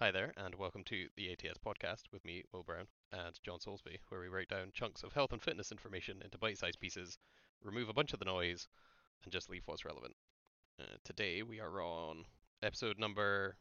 Hi there, and welcome to the ATS podcast with me, Will Brown, and John Soulsby, where we break down chunks of health and fitness information into bite sized pieces, remove a bunch of the noise, and just leave what's relevant. Uh, today we are on episode number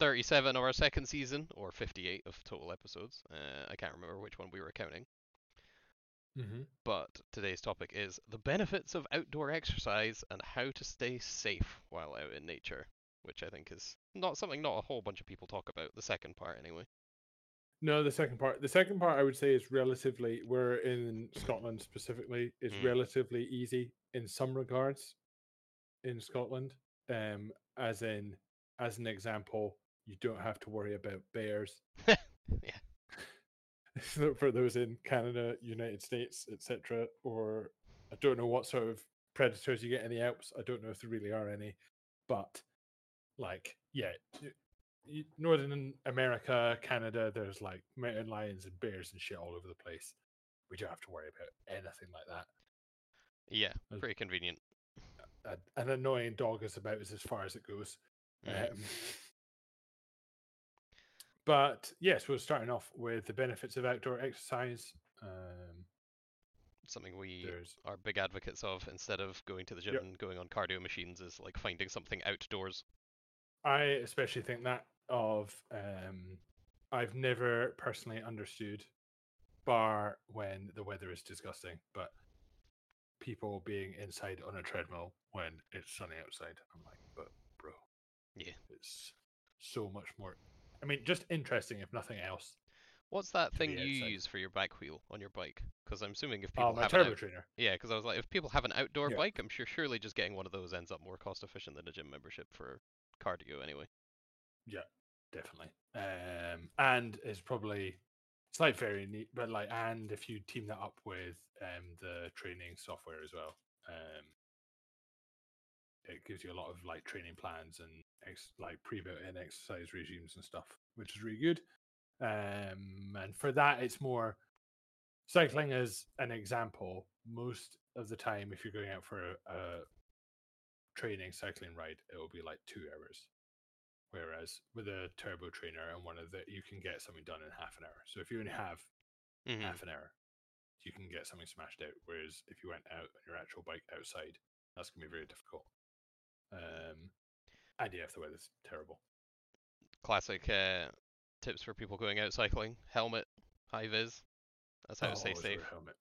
37 of our second season, or 58 of total episodes. Uh, I can't remember which one we were counting. Mm-hmm. But today's topic is the benefits of outdoor exercise and how to stay safe while out in nature, which I think is not something not a whole bunch of people talk about. The second part, anyway. No, the second part. The second part, I would say, is relatively. We're in Scotland specifically. Is Mm. relatively easy in some regards. In Scotland, um, as in, as an example, you don't have to worry about bears. Yeah. So For those in Canada, United States, etc., or I don't know what sort of predators you get in the Alps. I don't know if there really are any, but like, yeah, Northern America, Canada, there's like mountain lions and bears and shit all over the place. We don't have to worry about anything like that. Yeah, pretty convenient. A- An annoying dog is about as, as far as it goes. Mm. Um, but yes, we're starting off with the benefits of outdoor exercise. Um, Something we there's are big advocates of instead of going to the gym Yep. and going on cardio machines is like finding something outdoors. I especially think that of um, I've never personally understood, bar when the weather is disgusting, but people being inside on a treadmill when it's sunny outside. I'm like, but bro, Yeah. it's so much more. I mean, just interesting if nothing else. What's that thing you outside. use for your bike wheel on your bike? Because I'm assuming if people Oh, my have turbo out- trainer. yeah, because I was like, if people have an outdoor Yeah. bike, I'm sure surely just getting one of those ends up more cost efficient than a gym membership for cardio anyway. Yeah, definitely. Um, and it's probably it's like very neat, but like, and if you team that up with um the training software as well, um, it gives you a lot of like training plans and ex- like pre-built-in exercise regimes and stuff, which is really good. Um, and for that, it's more cycling as an example. Most of the time, if you're going out for a, a training cycling ride, it will be like two hours. Whereas with a turbo trainer and one of the, you can get something done in half an hour. So if you only have hmm half an hour, you can get something smashed out. Whereas if you went out on your actual bike outside, that's gonna be very difficult. Um, and yeah, if the weather's terrible. Classic uh, tips for people going out cycling: helmet, high vis. That's how to stay always safe. helmet.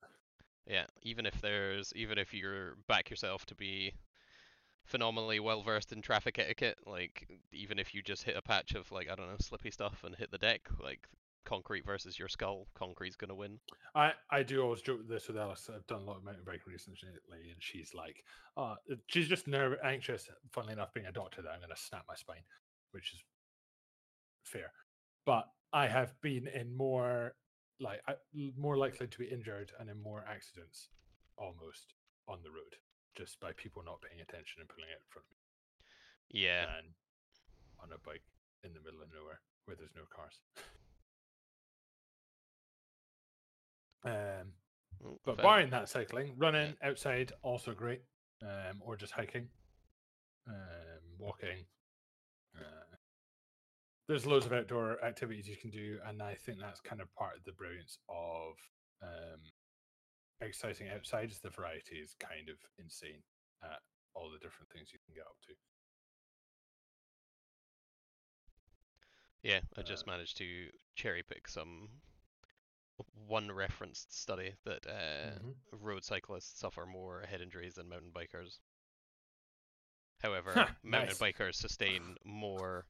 Yeah, even if there's even if you're back yourself to be phenomenally well versed in traffic etiquette, like even if you just hit a patch of like I don't know slippy stuff and hit the deck, like concrete versus your skull, concrete's gonna win. I, I do always joke this with Alice. I've done a lot of mountain biking recently, and she's like, uh, she's just nervous, anxious. Funnily enough, being a doctor, that I'm to snap my spine, which is fair. But I have been in more, like, more likely to be injured and in more accidents, almost on the road, just by people not paying attention and pulling out in front of me, Yeah, than on a bike in the middle of nowhere where there's no cars. Um, But fair. barring that cycling, running outside also great, um, or just hiking, um, walking. Uh, there's loads of outdoor activities you can do, and I think that's kind of part of the brilliance of exercising outside. Is the variety is kind of insane at all the different things you can get up to. Yeah, I just Uh, managed to cherry pick some one referenced study that uh, Mhm. road cyclists suffer more head injuries than mountain bikers. However, Ha, mountain nice. bikers sustain more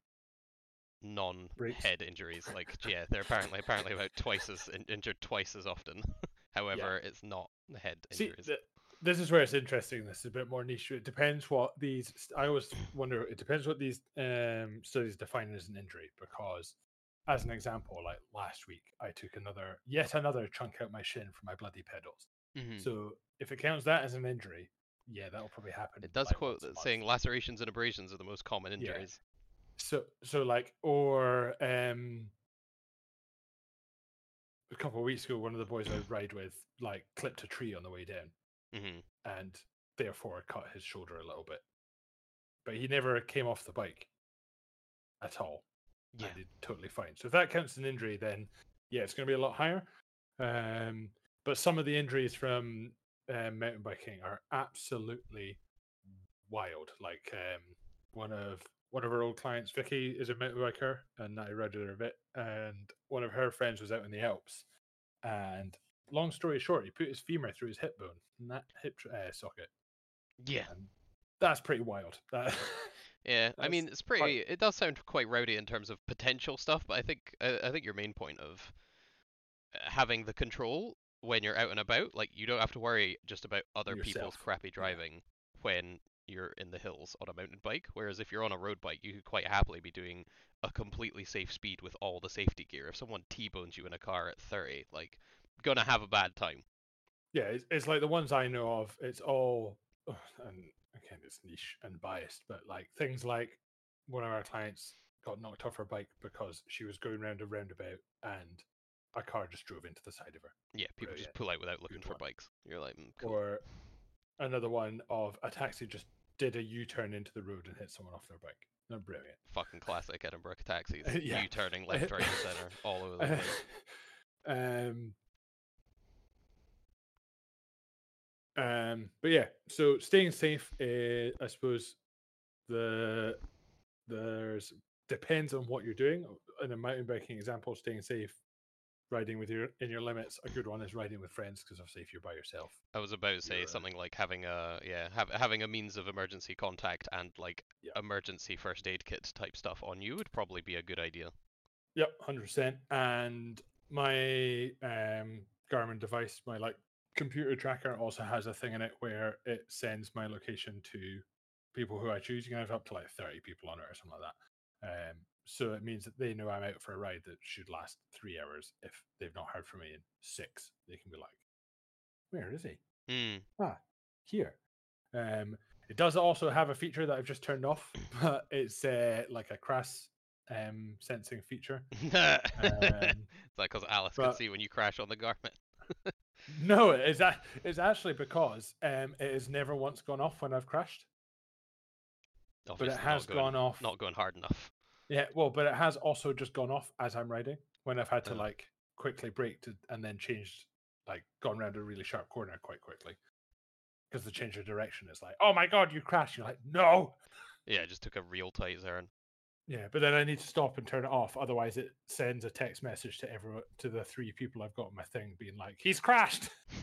non-head injuries. Like, yeah, they're apparently apparently about twice as in- injured twice as often. However, it's not the head See, injuries. th- this is where it's interesting. This is a bit more niche. It depends what these. I always wonder. It depends what these um, studies define as an injury. Because, as an example, like last week, I took another, yet another chunk out my shin from my bloody pedals. Mhm. So, if it counts that as an injury, yeah, that'll probably happen. It does like, quote that saying lacerations and abrasions are the most common Yeah. injuries. So, so like, or um, a couple of weeks ago, one of the boys I ride with like clipped a tree on the way down. hmm and therefore cut his shoulder a little bit. But he never came off the bike at all. Yeah. and totally fine. So if that counts as an injury, then yeah, it's going to be a lot higher. Um, but some of the injuries from um, mountain biking are absolutely wild. Like um, one of one of our old clients, Vicky, is a mountain biker, and her a bit. And one of her friends was out in the Alps, and long story short, he put his femur through his hip bone, and that hip uh, socket. Yeah. And that's pretty wild. That, Yeah, I mean it's quite- pretty. It does sound quite rowdy in terms of potential stuff, but I think I, I think your main point of uh, having the control when you're out and about, like you don't have to worry just about other people's crappy driving when you're in the hills on a mountain bike. Whereas if you're on a road bike, you could quite happily be doing a completely safe speed with all the safety gear. If someone T-bones you in a car at 30, like gonna have a bad time. yeah, it's, it's like the ones I know of. It's all, and again, it's niche and biased, but like things like one of our clients got knocked off her bike because she was going round a roundabout and a car just drove into the side of her. Yeah, people just pull out without looking Good for one. bikes. You're like, mm, cool. Or another one of a taxi just did a U-turn into the road and hit someone off their bike. They're brilliant. fucking classic Edinburgh taxis. Yeah. You turning left, right, and center all over the place. um, um, but yeah, so staying safe, uh, I suppose the there's depends on what you're doing. In a mountain biking example, staying safe, riding with your in your limits. A good one is riding with friends because obviously if you're by yourself, I was about to say uh, something like having a yeah, have, having a means of emergency contact and like Yeah. emergency first aid kit type stuff on you would probably be a good idea. Yep, hundred percent. And my um Garmin device, my like computer tracker, also has a thing in it where it sends my location to people who I choose. You can have up to like thirty people on it or something like that. Um, so it means that they know I'm out for a ride that should last three hours. If they've not heard from me in six, they can be like, "Where is he? Hmm. Ah, here." Um, it does also have a feature that I've just turned off, but it's uh, like a crash um sensing feature. Um, that because Alice can see when you crash on the Garmin? No, it's a, it's actually because um, it has never once gone off when I've crashed, but it has going, gone off. Not going hard enough. Yeah, well, but it has also just gone off as I'm riding when I've had to Oh. like quickly brake to, and then changed, like gone around a really sharp corner quite quickly because the change of direction is like, oh my god, you crashed. You're like, no. Yeah, it just took a real tight turn. Yeah, but then I need to stop and turn it off. Otherwise, it sends a text message to everyone, to the three people I've got on my thing, being like, he's crashed.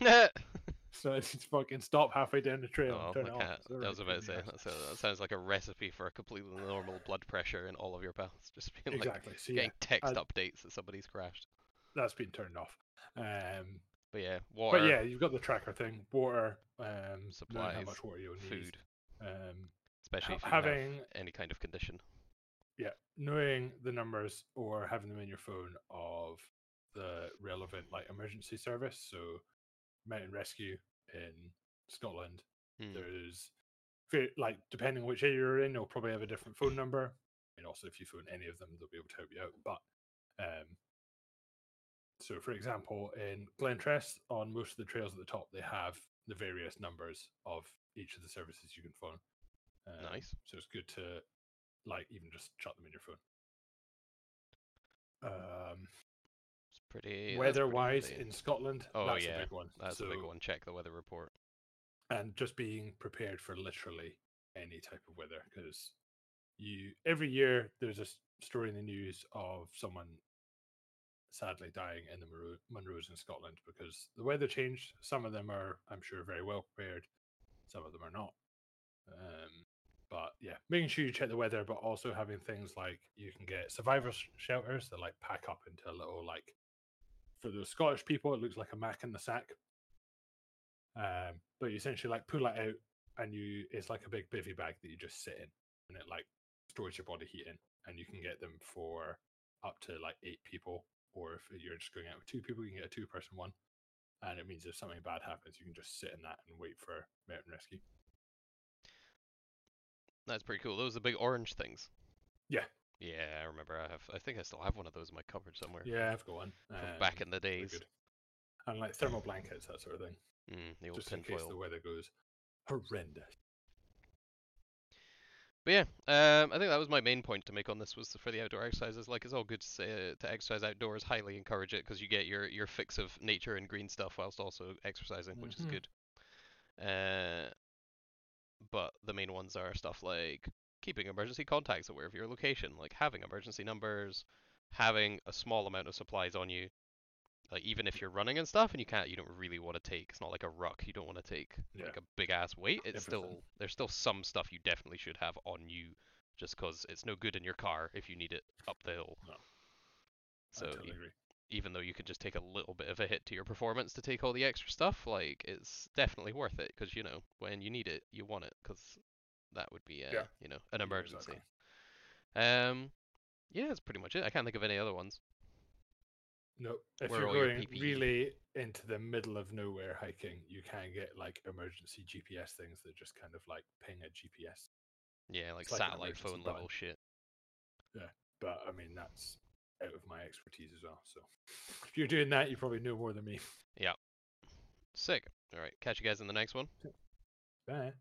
So it's, fucking stop halfway down the trail Oh, and turn it off. can't. It's a I right was about to say in the arse. that's that sounds like a recipe for a completely normal blood pressure in all of your paths. Just being like Exactly. So yeah, getting text I- updates that somebody's crashed. that's been turned off. Um, But yeah, water, but yeah, you've got the tracker thing, water, um, knowing how Supplies, much water you'll need, food, um, especially ha- if you having any kind of condition. yeah, knowing the numbers or having them in your phone of the relevant like emergency service. So, mountain rescue in Scotland, Hmm. there's like depending on which area you're in, they'll probably have a different phone number. And also, if you phone any of them, they'll be able to help you out. But um, so, for example, in Glentress, on most of the trails at the top, they have the various numbers of each of the services you can phone. Um, Nice. So it's good to like even just shut them in your phone. Um, pretty weather-wise in Scotland, Oh, that's yeah, a big one. That's a big So- one. Check the weather report. and just being prepared for literally any type of weather because you every year there's a story in the news of someone sadly dying in the Munros in Scotland because the weather changed. Some of them are, I'm sure, very well prepared. Some of them are not. Um, but yeah, making sure you check the weather, but also having things like you can get survivor sh- shelters that like pack up into a little like for the Scottish people, it looks like a mac in the sack. Um, but you essentially like pull it out and you it's like a big bivy bag that you just sit in and it like stores your body heat in and you can get them for up to like eight people or if you're just going out with two people you can get a two person one and it means if something bad happens you can just sit in that and wait for mountain rescue That's pretty cool. Those are the big orange things. Yeah. Yeah, I remember. I have. I think I still have one of those in my cupboard somewhere. yeah i've got one From back um, in the days. and like thermal blankets that sort of thing Mm, the old just in case tinfoil. the weather goes horrendous But yeah, um, I think that was my main point to make on this was for the outdoor exercises. Like, it's all good to say, uh, to exercise outdoors. Highly encourage it because you get your your fix of nature and green stuff whilst also exercising, which is Mhm. good. Uh, but the main ones are stuff like keeping emergency contacts aware of your location, like having emergency numbers, having a small amount of supplies on you. Like even if you're running and stuff and you can't, you don't really want to take. It's not like a ruck. You don't want to take Yeah. like a big ass weight. It's Everything. still there's still some stuff you definitely should have on you, just because it's no good in your car if you need it up the hill. No. So totally e- even though you could just take a little bit of a hit to your performance to take all the extra stuff, like it's definitely worth it because you know when you need it, you want it because that would be uh, Yeah. you know an emergency. exactly. Um, yeah, that's pretty much it. I can't think of any other ones. No, if Where you're all your going really into the middle of nowhere hiking, you can get like emergency GPS things that just kind of like ping a GPS. Yeah, like It's satellite phone level shit. Yeah, But I mean, that's out of my expertise as well. So if you're doing that, you probably know more than me. Yeah. Sick. All right, catch you guys in the next one. Bye.